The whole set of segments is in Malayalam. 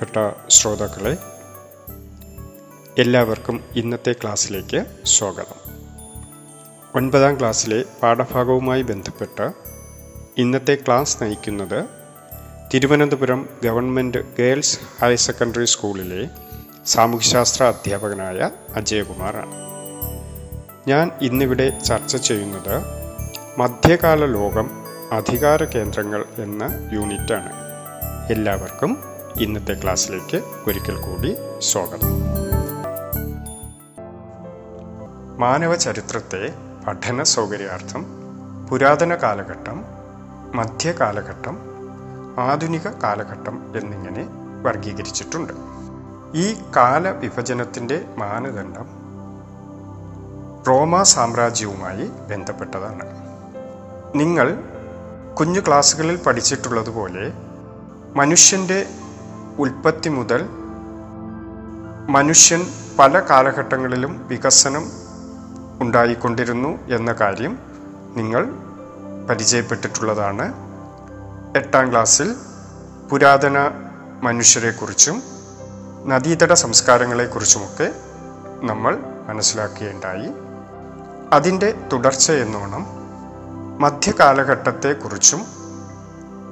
പ്രിയപ്പെട്ട ശ്രോതാക്കളെ എല്ലാവർക്കും ഇന്നത്തെ ക്ലാസ്സിലേക്ക് സ്വാഗതം. ഒൻപതാം ക്ലാസ്സിലെ പാഠഭാഗവുമായി ബന്ധപ്പെട്ട് ഇന്നത്തെ ക്ലാസ് നയിക്കുന്നത് Thiruvananthapuram government girls higher secondary സ്കൂളിലെ സാമൂഹ്യശാസ്ത്ര അധ്യാപകനായ അജയകുമാറാണ്. ഞാൻ ഇന്നിവിടെ ചർച്ച ചെയ്യുന്നത് മധ്യകാല ലോകം അധികാര കേന്ദ്രങ്ങൾ എന്ന യൂണിറ്റാണ്. എല്ലാവർക്കും ഇന്നത്തെ ക്ലാസ്സിലേക്ക് ഒരിക്കൽ കൂടി സ്വാഗതം. മാനവ ചരിത്രത്തെ പഠന സൗകര്യാർത്ഥം പുരാതന കാലഘട്ടം മധ്യകാലഘട്ടം ആധുനിക കാലഘട്ടം എന്നിങ്ങനെ വർഗീകരിച്ചിട്ടുണ്ട് ഈ കാലവിഭജനത്തിന്റെ മാനദണ്ഡം റോമ സാമ്രാജ്യവുമായി ബന്ധപ്പെട്ടതാണ്. നിങ്ങൾ കുഞ്ഞു ക്ലാസ്സുകളിൽ പഠിച്ചിട്ടുള്ളതുപോലെ മനുഷ്യന്റെ ഉൽപ്പത്തി മുതൽ മനുഷ്യൻ പല കാലഘട്ടങ്ങളിലും വികസനം ഉണ്ടായിക്കൊണ്ടിരുന്നു എന്ന കാര്യം നിങ്ങൾ പരിചയപ്പെട്ടിട്ടുള്ളതാണ്. എട്ടാം ക്ലാസ്സിൽ പുരാതന മനുഷ്യരെക്കുറിച്ചും നദീതട സംസ്കാരങ്ങളെക്കുറിച്ചുമൊക്കെ നമ്മൾ മനസ്സിലാക്കുകയുണ്ടായി അതിന്റെ തുടർച്ച എന്നോണം മധ്യകാലഘട്ടത്തെക്കുറിച്ചും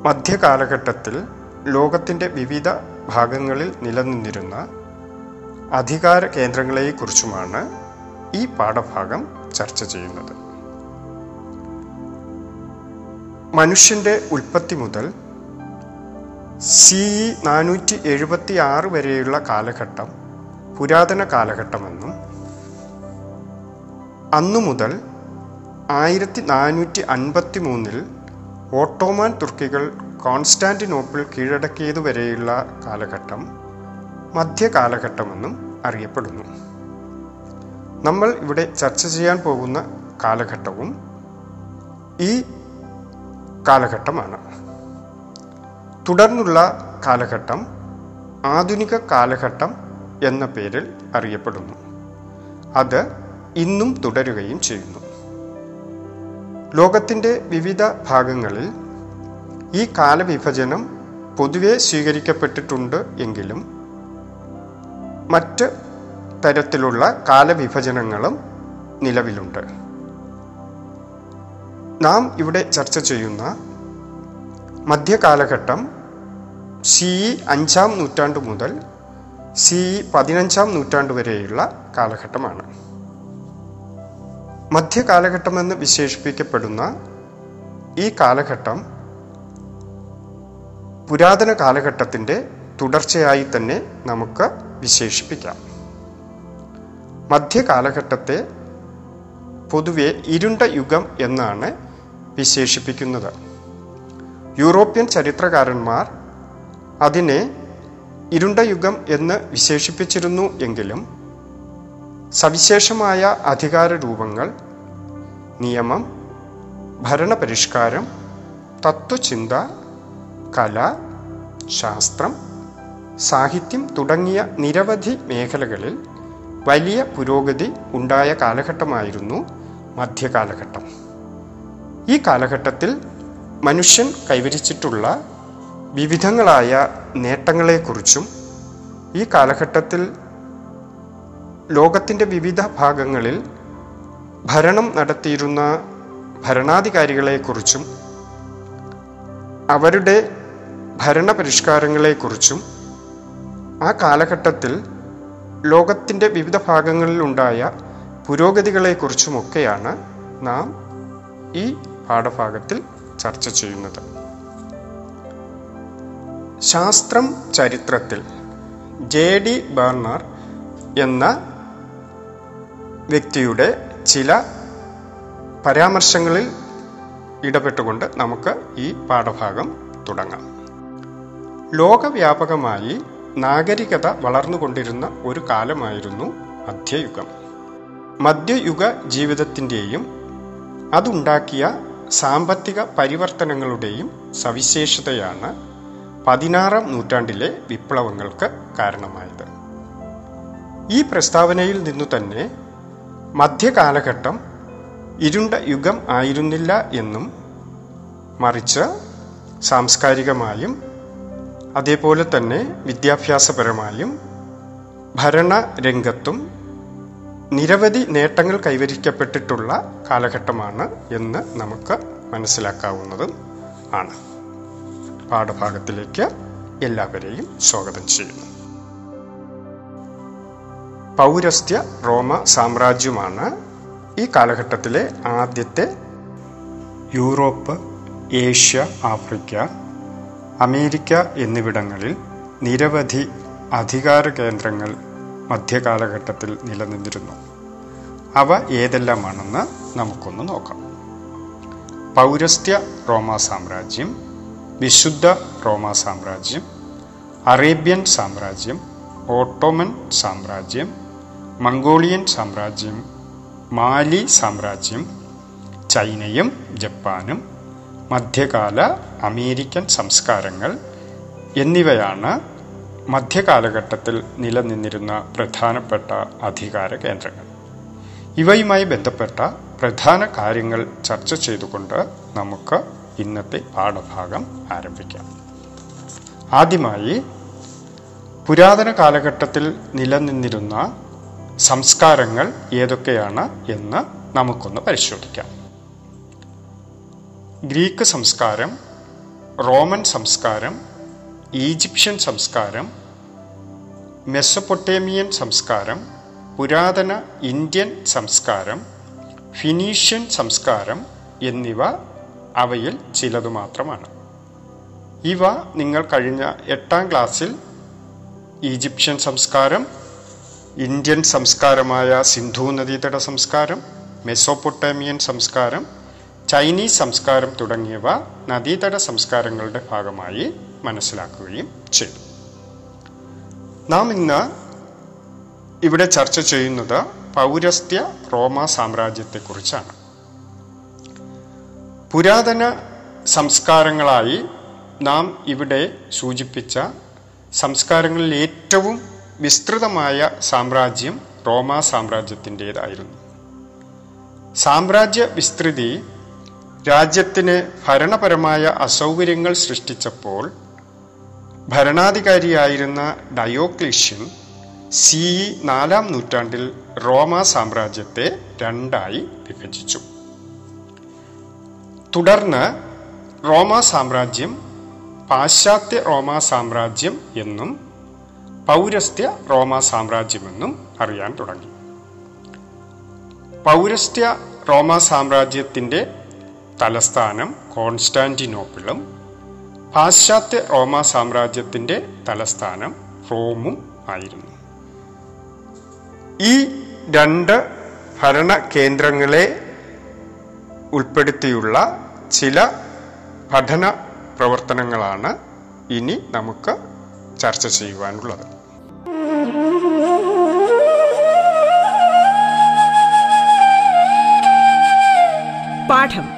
മധ്യകാലഘട്ടത്തിൽ ലോകത്തിന്റെ വിവിധ ഭാഗങ്ങളിൽ നിലനിന്നിരുന്ന അധികാര കേന്ദ്രങ്ങളെക്കുറിച്ചുമാണ് ഈ പാഠഭാഗം ചർച്ച ചെയ്യുന്നത്. മനുഷ്യന്റെ ഉൽപ്പത്തി മുതൽ സി ഇ നാനൂറ്റി എഴുപത്തി ആറ് വരെയുള്ള കാലഘട്ടം പുരാതന കാലഘട്ടമെന്നും അന്നു മുതൽ ആയിരത്തി നാനൂറ്റി അൻപത്തി മൂന്നിൽ ഓട്ടോമാൻ തുർക്കികൾ കോൺസ്റ്റാന്റിനോപ്പിൾ കീഴടക്കിയതുവരെയുള്ള കാലഘട്ടം മധ്യകാലഘട്ടമെന്നും അറിയപ്പെടുന്നു. നമ്മൾ ഇവിടെ ചർച്ച ചെയ്യാൻ പോകുന്ന കാലഘട്ടവും ഈ കാലഘട്ടമാണ്. തുടർന്നുള്ള കാലഘട്ടം ആധുനിക കാലഘട്ടം എന്ന പേരിൽ അറിയപ്പെടുന്നു. അത് ഇന്നും തുടരുകയും ചെയ്യുന്നു. ലോകത്തിന്റെ വിവിധ ഭാഗങ്ങളിൽ ഈ കാലവിഭജനം പൊതുവെ സ്വീകരിക്കപ്പെട്ടിട്ടുണ്ട് എങ്കിലും മറ്റ് തരത്തിലുള്ള കാലവിഭജനങ്ങളും നിലവിലുണ്ട്. നാം ഇവിടെ ചർച്ച ചെയ്യുന്ന മധ്യകാലഘട്ടം സി ഇ അഞ്ചാം നൂറ്റാണ്ട് മുതൽ സി ഇ പതിനഞ്ചാം നൂറ്റാണ്ട് വരെയുള്ള കാലഘട്ടമാണ്. മധ്യകാലഘട്ടമെന്ന് വിശേഷിപ്പിക്കപ്പെടുന്ന ഈ കാലഘട്ടം പുരാതന കാലഘട്ടത്തിന്റെ തുടർച്ചയായി തന്നെ നമുക്ക് വിശേഷിപ്പിക്കാം. മധ്യകാലഘട്ടത്തെ പൊതുവെ ഇരുണ്ട യുഗം എന്നാണ് വിശേഷിപ്പിക്കുന്നത്. യൂറോപ്യൻ ചരിത്രകാരന്മാർ അതിനെ ഇരുണ്ട യുഗം എന്ന് വിശേഷിപ്പിച്ചിരുന്നു എങ്കിലും സവിശേഷമായ അധികാര രൂപങ്ങൾ നിയമം ഭരണപരിഷ്കാരം തത്വചിന്ത കല ശാസ്ത്രം സാഹിത്യം തുടങ്ങിയ നിരവധി മേഖലകളിൽ വലിയ പുരോഗതി ഉണ്ടായ കാലഘട്ടമായിരുന്നു മധ്യകാലഘട്ടം. ഈ കാലഘട്ടത്തിൽ മനുഷ്യൻ കൈവരിച്ചിട്ടുള്ള വിവിധങ്ങളായ നേട്ടങ്ങളെക്കുറിച്ചും ഈ കാലഘട്ടത്തിൽ ലോകത്തിന്റെ വിവിധ ഭാഗങ്ങളിൽ ഭരണം നടത്തിയിരുന്ന ഭരണാധികാരികളെക്കുറിച്ചും അവരുടെ ഭരണപരിഷ്കാരങ്ങളെക്കുറിച്ചും ആ കാലഘട്ടത്തിൽ ലോകത്തിന്റെ വിവിധ ഭാഗങ്ങളിലുണ്ടായ പുരോഗതികളെക്കുറിച്ചുമൊക്കെയാണ് നാം ഈ പാഠഭാഗത്തിൽ ചർച്ച ചെയ്യുന്നത്. ശാസ്ത്രം ചരിത്രത്തിൽ ജെ ഡി ബർണർ എന്ന വ്യക്തിയുടെ ചില പരാമർശങ്ങളിൽ ഇടപെട്ടുകൊണ്ട് നമുക്ക് ഈ പാഠഭാഗം തുടങ്ങാം. ലോകവ്യാപകമായി നാഗരികത വളർന്നുകൊണ്ടിരുന്ന ഒരു കാലമായിരുന്നു മധ്യയുഗം. മധ്യയുഗ ജീവിതത്തിന്റെയും അതുണ്ടാക്കിയ സാമ്പത്തിക പരിവർത്തനങ്ങളുടെയും സവിശേഷതയാണ് പതിനാറാം നൂറ്റാണ്ടിലെ വിപ്ലവങ്ങൾക്ക് കാരണമായത്. ഈ പ്രസ്താവനയിൽ നിന്നു തന്നെ മധ്യകാലഘട്ടം ഇരുണ്ട യുഗം ആയിരുന്നില്ല എന്നും മറിച്ച് സാംസ്കാരികമായും അതേപോലെ തന്നെ വിദ്യാഭ്യാസപരമായും ഭരണരംഗത്തും നിരവധി നേട്ടങ്ങൾ കൈവരിക്കപ്പെട്ടിട്ടുള്ള കാലഘട്ടമാണ് എന്ന് നമുക്ക് മനസ്സിലാക്കാവുന്നതും ആണ്. പാഠഭാഗത്തിലേക്ക് എല്ലാവരെയും സ്വാഗതം ചെയ്യുന്നു. പൗരസ്ത്യ റോമ സാമ്രാജ്യമാണ് ഈ കാലഘട്ടത്തിലെ ആദ്യത്തെ യൂറോപ്പ് ഏഷ്യ ആഫ്രിക്ക അമേരിക്ക എന്നിവിടങ്ങളിൽ നിരവധി അധികാര കേന്ദ്രങ്ങൾ മധ്യകാലഘട്ടത്തിൽ നിലനിന്നിരുന്നു. അവ ഏതെല്ലാമാണെന്ന് നമുക്കൊന്ന് നോക്കാം. പൗരസ്ത്യ റോമാ സാമ്രാജ്യം വിശുദ്ധ റോമാ സാമ്രാജ്യം അറേബ്യൻ സാമ്രാജ്യം ഓട്ടോമൻ സാമ്രാജ്യം മംഗോളിയൻ സാമ്രാജ്യം മാലി സാമ്രാജ്യം ചൈനയും ജപ്പാനും മധ്യകാല അമേരിക്കൻ സംസ്കാരങ്ങൾ എന്നിവയാണ് മധ്യകാലഘട്ടത്തിൽ നിലനിന്നിരുന്ന പ്രധാനപ്പെട്ട അധികാര കേന്ദ്രങ്ങൾ. ഇവയുമായി ബന്ധപ്പെട്ട പ്രധാന കാര്യങ്ങൾ ചർച്ച ചെയ്തുകൊണ്ട് നമുക്ക് ഇന്നത്തെ പാഠഭാഗം ആരംഭിക്കാം. ആദ്യമായി പുരാതന കാലഘട്ടത്തിൽ നിലനിന്നിരുന്ന സംസ്കാരങ്ങൾ ഏതൊക്കെയാണ് എന്ന് നമുക്കൊന്ന് പരിശോധിക്കാം. ഗ്രീക്ക് സംസ്കാരം റോമൻ സംസ്കാരം ഈജിപ്ഷ്യൻ സംസ്കാരം മെസ്സപ്പൊട്ടേമിയൻ സംസ്കാരം പുരാതന ഇന്ത്യൻ സംസ്കാരം ഫിനീഷ്യൻ സംസ്കാരം എന്നിവ അവയിൽ ചിലതു മാത്രമാണ്. ഇവ നിങ്ങൾ കഴിഞ്ഞ എട്ടാം ക്ലാസ്സിൽ ഈജിപ്ഷ്യൻ സംസ്കാരം ഇന്ത്യൻ സംസ്കാരമായ സിന്ധു നദീതട സംസ്കാരം മെസ്സോപ്പൊട്ടേമിയൻ സംസ്കാരം ചൈനീസ് സംസ്കാരം തുടങ്ങിയവ നദീതട സംസ്കാരങ്ങളുടെ ഭാഗമായി മനസ്സിലാക്കുകയും ചെയ്തു. നാം ഇന്ന് ഇവിടെ ചർച്ച ചെയ്യുന്നത് പൗരസ്ത്യ റോമ സാമ്രാജ്യത്തെക്കുറിച്ചാണ്. പുരാതന സംസ്കാരങ്ങളായി നാം ഇവിടെ സൂചിപ്പിച്ച സംസ്കാരങ്ങളിൽ ഏറ്റവും വിസ്തൃതമായ സാമ്രാജ്യം റോമാ സാമ്രാജ്യത്തിന്റേതായിരുന്നു. സാമ്രാജ്യ വിസ്തൃതി രാജ്യത്തിന് ഭരണപരമായ അസൗകര്യങ്ങൾ സൃഷ്ടിച്ചപ്പോൾ ഭരണാധികാരിയായിരുന്ന ഡയോക്ലിഷ്യൻ സി നാലാം നൂറ്റാണ്ടിൽ റോമ സാമ്രാജ്യത്തെ രണ്ടായി വിഭജിച്ചു. തുടർന്ന് റോമ സാമ്രാജ്യം പാശ്ചാത്യ റോമ സാമ്രാജ്യം എന്നും പൗരസ്ത്യ റോമ സാമ്രാജ്യമെന്നും അറിയാൻ തുടങ്ങി. പൗരസ്ത്യ റോമ സാമ്രാജ്യത്തിന്റെ തലസ്ഥാനം കോൺസ്റ്റാന്റിനോപ്പിളും പാശ്ചാത്യ റോമ സാമ്രാജ്യത്തിന്റെ തലസ്ഥാനം റോമും ആയിരുന്നു. ഈ രണ്ട് ഭരണ കേന്ദ്രങ്ങളെ ഉൾപ്പെടുത്തിയുള്ള ചില പഠന പ്രവർത്തനങ്ങളാണ് ഇനി നമുക്ക് ചർച്ച ചെയ്യുവാനുള്ളത്. പാഠം.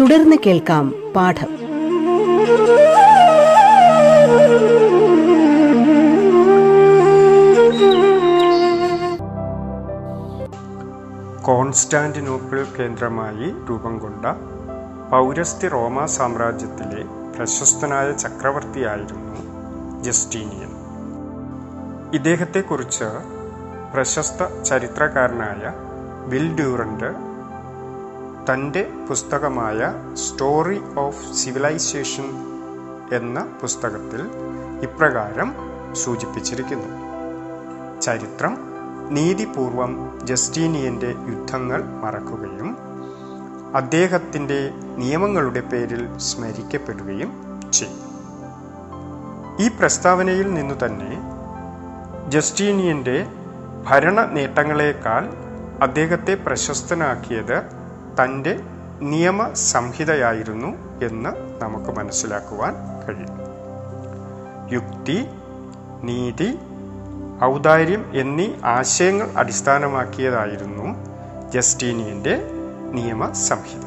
തുടർന്ന് കേൾക്കാം പാഠം. കോൺസ്റ്റാന്റിനോപ്പിൾ കേന്ദ്രമായി രൂപം കൊണ്ട പൗരസ്ത്യ റോമ സാമ്രാജ്യത്തിലെ പ്രശസ്തനായ ചക്രവർത്തിയായിരുന്നു ജസ്റ്റീനിയൻ. ഇദ്ദേഹത്തെക്കുറിച്ച് പ്രശസ്ത ചരിത്രകാരനായ വിൽ ഡ്യൂറന്റ് തന്റെ പുസ്തകമായ സ്റ്റോറി ഓഫ് സിവിലൈസേഷൻ എന്ന പുസ്തകത്തിൽ ഇപ്രകാരം സൂചിപ്പിച്ചിരിക്കുന്നു. ചരിത്രം നീതിപൂർവം ജസ്റ്റീനിയന്റെ യുദ്ധങ്ങൾ മറക്കുകയും അദ്ദേഹത്തിന്റെ നിയമങ്ങളുടെ പേരിൽ സ്മരിക്കപ്പെടുകയും ചെയ്യും. ഈ പ്രസ്താവനയിൽ നിന്നു തന്നെ ജസ്റ്റീനിയന്റെ ഭരണ നേട്ടങ്ങളെക്കാൾ അദ്ദേഹത്തെ പ്രശസ്തനാക്കിയത് തന്റെ നിയമ സംഹിതയായിരുന്നു എന്ന് നമുക്ക് മനസ്സിലാക്കുവാൻ കഴിയും. യുക്തി നീതി ഔദാര്യം എന്നീ ആശയങ്ങൾ അടിസ്ഥാനമാക്കിയതായിരുന്നു ജസ്റ്റീനിയന്റെ നിയമ സംഹിത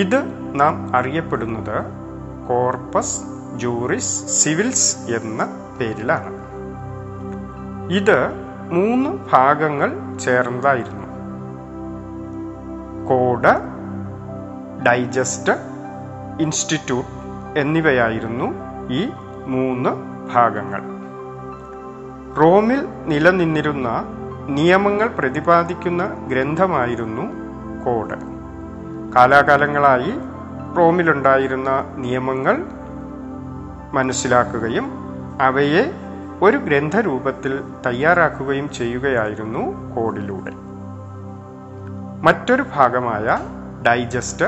ഇത് നാം അറിയപ്പെടുന്നത് കോർപ്പസ് ജൂറിസ് സിവിൽസ് എന്ന പേരിലാണ്. ഇത് മൂന്ന് ഭാഗങ്ങൾ ചേർന്നതായിരുന്നു. കോഡ് ഡൈജസ്റ്റ് ഇൻസ്റ്റിറ്റ്യൂട്ട് എന്നിവയായിരുന്നു ഈ മൂന്ന് ഭാഗങ്ങൾ. റോമിൽ നിലനിന്നിരുന്ന നിയമങ്ങൾ പ്രതിപാദിക്കുന്ന ഗ്രന്ഥമായിരുന്നു കോഡ്. കാലാകാലങ്ങളായി റോമിലുണ്ടായിരുന്ന നിയമങ്ങൾ മനസ്സിലാക്കുകയും അവയെ ഒരു ഗ്രന്ഥരൂപത്തിൽ തയ്യാറാക്കുകയും ചെയ്യുകയായിരുന്നു കോഡിലൂടെ. മറ്റൊരു ഭാഗമായ ഡൈജസ്റ്റ്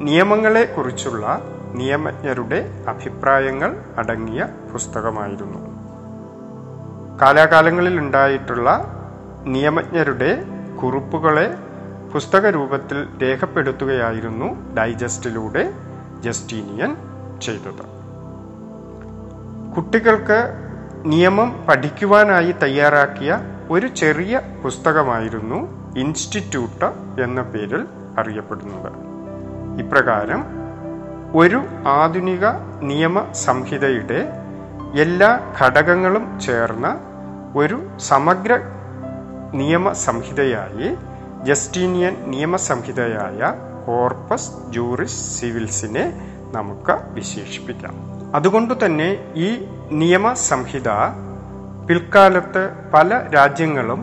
നിയമങ്ങളെക്കുറിച്ചുള്ള നിയമജ്ഞരുടെ അഭിപ്രായങ്ങൾ അടങ്ങിയ പുസ്തകമായിരുന്നു. കാലാകാലങ്ങളിൽ ഉണ്ടായിട്ടുള്ള നിയമജ്ഞരുടെ കുറിപ്പുകളെ പുസ്തക രൂപത്തിൽ രേഖപ്പെടുത്തുകയായിരുന്നു ഡൈജസ്റ്റിലൂടെ ജസ്റ്റീനിയൻ ചെയ്തത്. കുട്ടികൾക്ക് നിയമം പഠിക്കുവാനായി തയ്യാറാക്കിയ ഒരു ചെറിയ പുസ്തകമായിരുന്നു ഇൻസ്റ്റിറ്റ്യൂട്ട് എന്ന പേരിൽ അറിയപ്പെടുന്നത്. ഇപ്രകാരം ഒരു ആധുനിക നിയമ സംഹിതയുടെ എല്ലാ ഘടകങ്ങളും ചേർന്ന ഒരു സമഗ്ര നിയമ സംഹിതയായി ജസ്റ്റീനിയൻ നിയമസംഹിതയായ കോർപ്പസ് ജൂറിസ് സിവിൽസിനെ നമുക്ക് വിശേഷിപ്പിക്കാം. അതുകൊണ്ട് തന്നെ ഈ നിയമസംഹിത പിൽക്കാലത്ത് പല രാജ്യങ്ങളും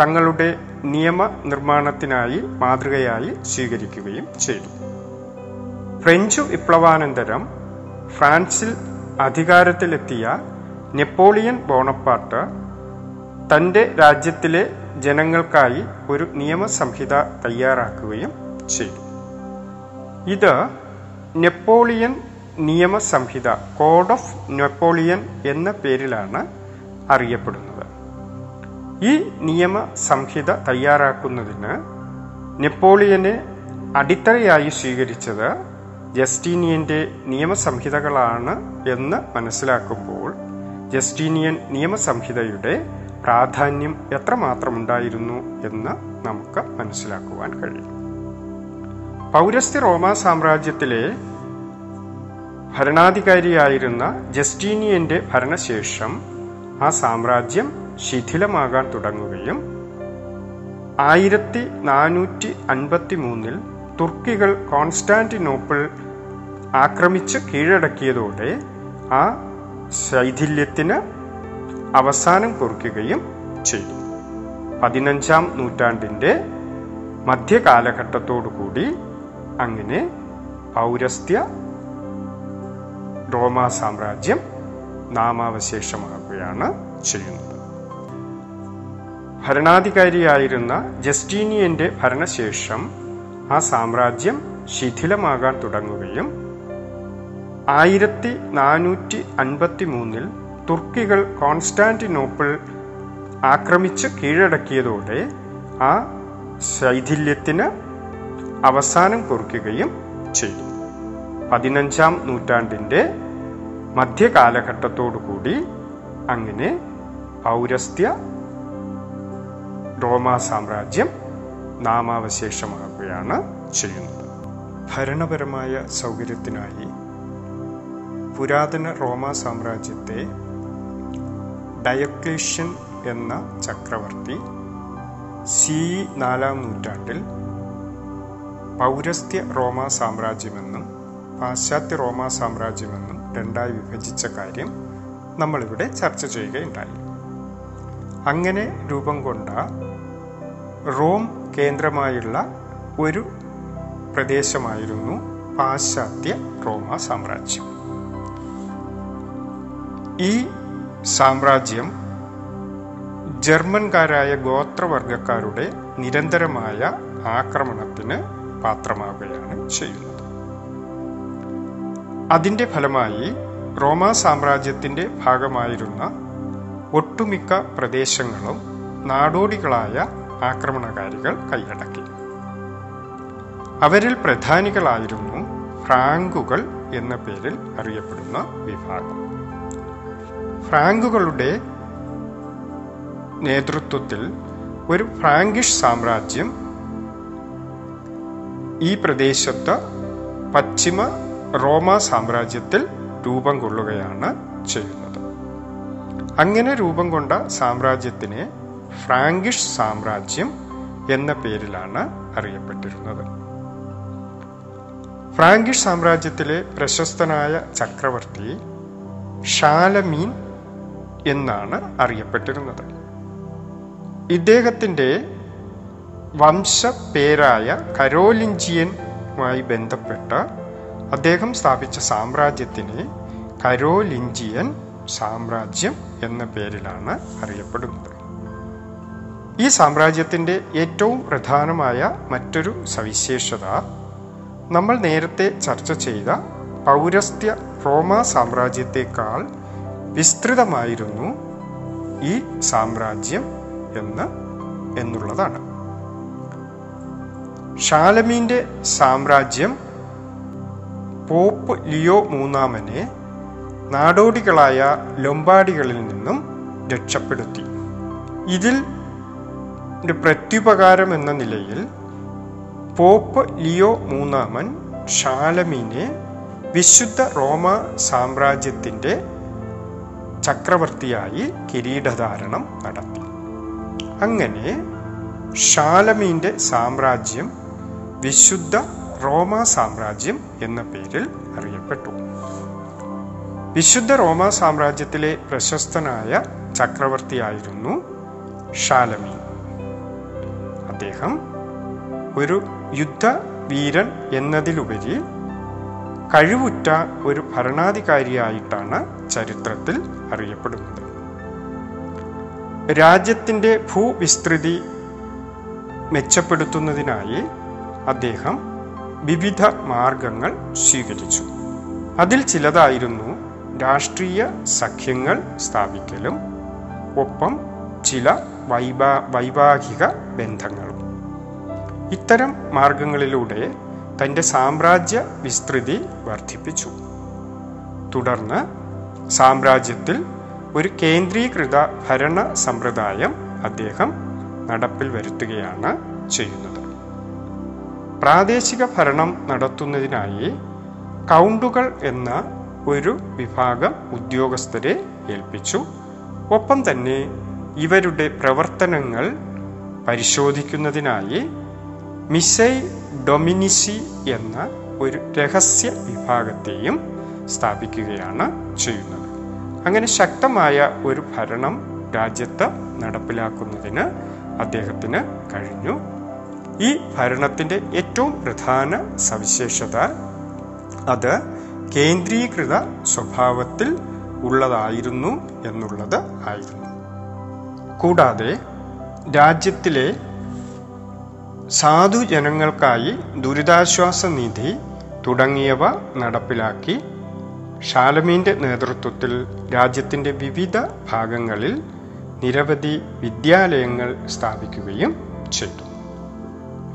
തങ്ങളുടെ നിയമ നിർമ്മാണത്തിനായി മാതൃകയായി സ്വീകരിക്കുകയും ചെയ്തു. ഫ്രഞ്ച് വിപ്ലവാനന്തരം ഫ്രാൻസിൽ അധികാരത്തിലെത്തിയ നെപ്പോളിയൻ ബോണപ്പാട്ട് തന്റെ രാജ്യത്തിലെ ജനങ്ങൾക്കായി ഒരു നിയമസംഹിത തയ്യാറാക്കുകയും ചെയ്തു. ഇത് നെപ്പോളിയൻ നിയമസംഹിത കോഡ് ഓഫ് നെപ്പോളിയൻ എന്ന പേരിലാണ് അറിയപ്പെടുന്നത്. ഈ നിയമ സംഹിത തയ്യാറാക്കുന്നതിന് നെപ്പോളിയനെ അടിത്തറയായി സ്വീകരിച്ചത് ജസ്റ്റീനിയന്റെ നിയമസംഹിതകളാണ് എന്ന് മനസ്സിലാക്കുമ്പോൾ ജസ്റ്റീനിയൻ നിയമസംഹിതയുടെ പ്രാധാന്യം എത്രമാത്രമുണ്ടായിരുന്നു എന്ന് നമുക്ക് മനസ്സിലാക്കുവാൻ കഴിയും. പൗരസ്ത്യ റോമാ സാമ്രാജ്യത്തിലെ ഭരണാധികാരിയായിരുന്ന ജസ്റ്റീനിയന്റെ ഭരണശേഷം ആ സാമ്രാജ്യം ശിഥിലമാകാൻ തുടങ്ങുകയും ആയിരത്തി നാനൂറ്റി അൻപത്തി മൂന്നിൽ തുർക്കികൾ കോൺസ്റ്റാന്റിനോപ്പിൾ ആക്രമിച്ച് കീഴടക്കിയതോടെ ആ ശൈഥില്യത്തിന് അവസാനം കുറിക്കുകയും ചെയ്തു. പതിനഞ്ചാം നൂറ്റാണ്ടിന്റെ മധ്യകാലഘട്ടത്തോടുകൂടി അങ്ങനെ പൗരസ്ത്യ റോമാ സാമ്രാജ്യം നാമാവശേഷമാകുകയാണ് ചെയ്യുന്നത്. ഭരണാധികാരിയായിരുന്ന ജസ്റ്റീനിയന്റെ ഭരണശേഷം ആ സാമ്രാജ്യം ശിഥിലമാകാൻ തുടങ്ങുകയും ആയിരത്തി നാനൂറ്റി അൻപത്തി മൂന്നിൽ തുർക്കികൾ കോൺസ്റ്റാന്റിനോപ്പിൾ ആക്രമിച്ച് കീഴടക്കിയതോടെ ആ ശൈഥില്യത്തിന് അവസാനം കുറിക്കുകയും ചെയ്തു. പതിനഞ്ചാം നൂറ്റാണ്ടിന്റെ മധ്യകാലഘട്ടത്തോടുകൂടി അങ്ങനെ പൗരസ്ത്യ റോമാ സാമ്രാജ്യം നാമാവശേഷമാകുകയാണ് ചെയ്യുന്നത്. ഭരണപരമായ സൗകര്യത്തിനായി പുരാതന റോമാ സാമ്രാജ്യത്തെ ഡയക്ലേഷ്യൻ എന്ന ചക്രവർത്തി സി നാലാം നൂറ്റാണ്ടിൽ പൗരസ്ത്യ റോമാ സാമ്രാജ്യമെന്നും പാശ്ചാത്യ റോമാ സാമ്രാജ്യമെന്നും രണ്ടായി വിഭജിച്ച കാര്യം നമ്മളിവിടെ ചർച്ച ചെയ്യുകയുണ്ടായി. അങ്ങനെ രൂപം കൊണ്ട റോം കേന്ദ്രമായുള്ള ഒരു പ്രദേശമായിരുന്നു പാശ്ചാത്യ റോമ സാമ്രാജ്യം. ഈ സാമ്രാജ്യം ജർമ്മൻകാരായ ഗോത്രവർഗക്കാരുടെ നിരന്തരമായ ആക്രമണത്തിന് പാത്രമാവുകയാണ് ചെയ്യുന്നത്. അതിന്റെ ഫലമായി റോമാ സാമ്രാജ്യത്തിന്റെ ഭാഗമായിരുന്ന ഒട്ടുമിക്ക പ്രദേശങ്ങളും നാടോടികളായ ആക്രമണകാരികൾ കൈയടക്കി. അവരിൽ പ്രധാനികളായിരുന്നു ഫ്രാങ്കുകൾ എന്ന പേരിൽ അറിയപ്പെടുന്ന വിഭാഗം. ഫ്രാങ്കുകളുടെ നേതൃത്വത്തിൽ ഒരു ഫ്രാങ്കിഷ് സാമ്രാജ്യം ഈ പ്രദേശത്ത് പശ്ചിമ റോമ സാമ്രാജ്യത്തിൽ രൂപം കൊള്ളുകയാണ് ചെയ്യുന്നത്. അങ്ങനെ രൂപം കൊണ്ട സാമ്രാജ്യത്തിനെ ഫ്രാങ്കിഷ് സാമ്രാജ്യം എന്ന പേരിലാണ് അറിയപ്പെട്ടിരുന്നത്. ഫ്രാങ്കിഷ് സാമ്രാജ്യത്തിലെ പ്രശസ്തനായ ചക്രവർത്തി ഷാലമീൻ എന്നാണ് അറിയപ്പെട്ടിരുന്നത്. ഇദ്ദേഹത്തിന്റെ വംശപേരായ കരോലിഞ്ചിയനുമായി ബന്ധപ്പെട്ട് അദ്ദേഹം സ്ഥാപിച്ച സാമ്രാജ്യത്തിന് കരോലിഞ്ചിയൻ സാമ്രാജ്യം എന്ന പേരിലാണ് അറിയപ്പെടുന്നത്. ഈ സാമ്രാജ്യത്തിന്റെ ഏറ്റവും പ്രധാനമായ മറ്റൊരു സവിശേഷത നമ്മൾ നേരത്തെ ചർച്ച ചെയ്ത പൗരസ്ത്യ റോമ സാമ്രാജ്യത്തെക്കാൾ വിസ്തൃതമായിരുന്നു ഈ സാമ്രാജ്യം എന്ന് എന്നുള്ളതാണ്. ഷാലമീന്റെ സാമ്രാജ്യം പോപ്പ് ലിയോ മൂന്നാമനെ നാടോടികളായ ലൊമ്പാടികളിൽ നിന്നും രക്ഷപ്പെടുത്തി. ഇതിൽ പ്രത്യുപകാരം എന്ന നിലയിൽ പോപ്പ് ലിയോ മൂന്നാമൻ ഷാലമീനെ വിശുദ്ധ റോമ സാമ്രാജ്യത്തിന്റെ ചക്രവർത്തിയായി കിരീടധാരണം നടത്തി. അങ്ങനെ ഷാലമീന്റെ സാമ്രാജ്യം വിശുദ്ധ റോമ സാമ്രാജ്യം എന്ന പേരിൽ അറിയപ്പെട്ടു. വിശുദ്ധ റോമ സാമ്രാജ്യത്തിലെ പ്രശസ്തനായ ചക്രവർത്തിയായിരുന്നു ഷാലമി. അദ്ദേഹം ഒരു യുദ്ധ വീരൻ എന്നതിലുപരി കഴിവുറ്റ ഒരു ഭരണാധികാരിയായിട്ടാണ് ചരിത്രത്തിൽ അറിയപ്പെടുന്നത്. രാജ്യത്തിന്റെ ഭൂവിസ്തൃതി മെച്ചപ്പെടുത്തുന്നതിനായി അദ്ദേഹം വിവിധ മാർഗങ്ങൾ സ്വീകരിച്ചു. അതിൽ ചിലതായിരുന്നു രാഷ്ട്രീയ സഖ്യങ്ങൾ സ്ഥാപിക്കലും ഒപ്പം ചില വൈവാ വൈവാഹിക ബന്ധങ്ങളും. ഇത്തരം മാർഗങ്ങളിലൂടെ തന്റെ സാമ്രാജ്യ വിസ്തൃതി വർദ്ധിപ്പിച്ചു. തുടർന്ന് സാമ്രാജ്യത്തിൽ ഒരു കേന്ദ്രീകൃത ഭരണ സമ്പ്രദായം അദ്ദേഹം നടപ്പിൽ വരുത്തുകയാണ് ചെയ്യുന്നത്. പ്രാദേശിക ഭരണം നടത്തുന്നതിനായി കൗണ്ടുകൾ എന്ന ഒരു വിഭാഗം ഉദ്യോഗസ്ഥരെ ഏൽപ്പിച്ചു. ഒപ്പം തന്നെ ഇവരുടെ പ്രവർത്തനങ്ങൾ പരിശോധിക്കുന്നതിനായി മിസൈ ഡൊമിനിസി എന്ന ഒരു രഹസ്യ വിഭാഗത്തെയും സ്ഥാപിക്കുകയാണ് ചെയ്യുന്നത്. അങ്ങനെ ശക്തമായ ഒരു ഭരണം രാജ്യത്ത് നടപ്പിലാക്കുന്നതിന് അദ്ദേഹത്തിന് കഴിഞ്ഞു. ഈ ഭരണത്തിന്റെ ഏറ്റവും പ്രധാന സവിശേഷത അത് കേന്ദ്രീകൃത സ്വഭാവത്തിൽ ഉള്ളതായിരുന്നു എന്നുള്ളത് ആയിരുന്നു. കൂടാതെ രാജ്യത്തിലെ സാധുജനങ്ങൾക്കായി ദുരിതാശ്വാസ നിധി തുടങ്ങിയവ നടപ്പിലാക്കി ഷാലമീന്റെ നേതൃത്വത്തിൽ രാജ്യത്തിന്റെ വിവിധ ഭാഗങ്ങളിൽ നിരവധി വിദ്യാലയങ്ങൾ സ്ഥാപിക്കുകയും ചെയ്തു.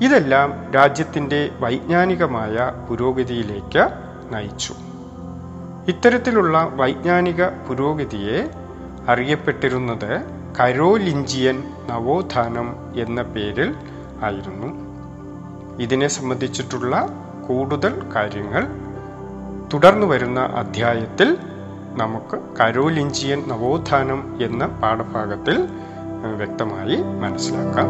ഇതെല്ലാം രാജ്യത്തിന്റെ വൈജ്ഞാനികമായ പുരോഗതിയിലേക്ക് നയിച്ചു. ഇത്തരത്തിലുള്ള വൈജ്ഞാനിക പുരോഗതിയെ അറിയപ്പെട്ടിരുന്നത് കരോലിഞ്ചിയൻ നവോത്ഥാനം എന്ന പേരിൽ ആയിരുന്നു. ഇതിനെ സംബന്ധിച്ചിട്ടുള്ള കൂടുതൽ കാര്യങ്ങൾ തുടർന്നു വരുന്ന അധ്യായത്തിൽ നമുക്ക് കരോലിഞ്ചിയൻ നവോത്ഥാനം എന്ന പാഠഭാഗത്തിൽ വ്യക്തമായി മനസ്സിലാക്കാം.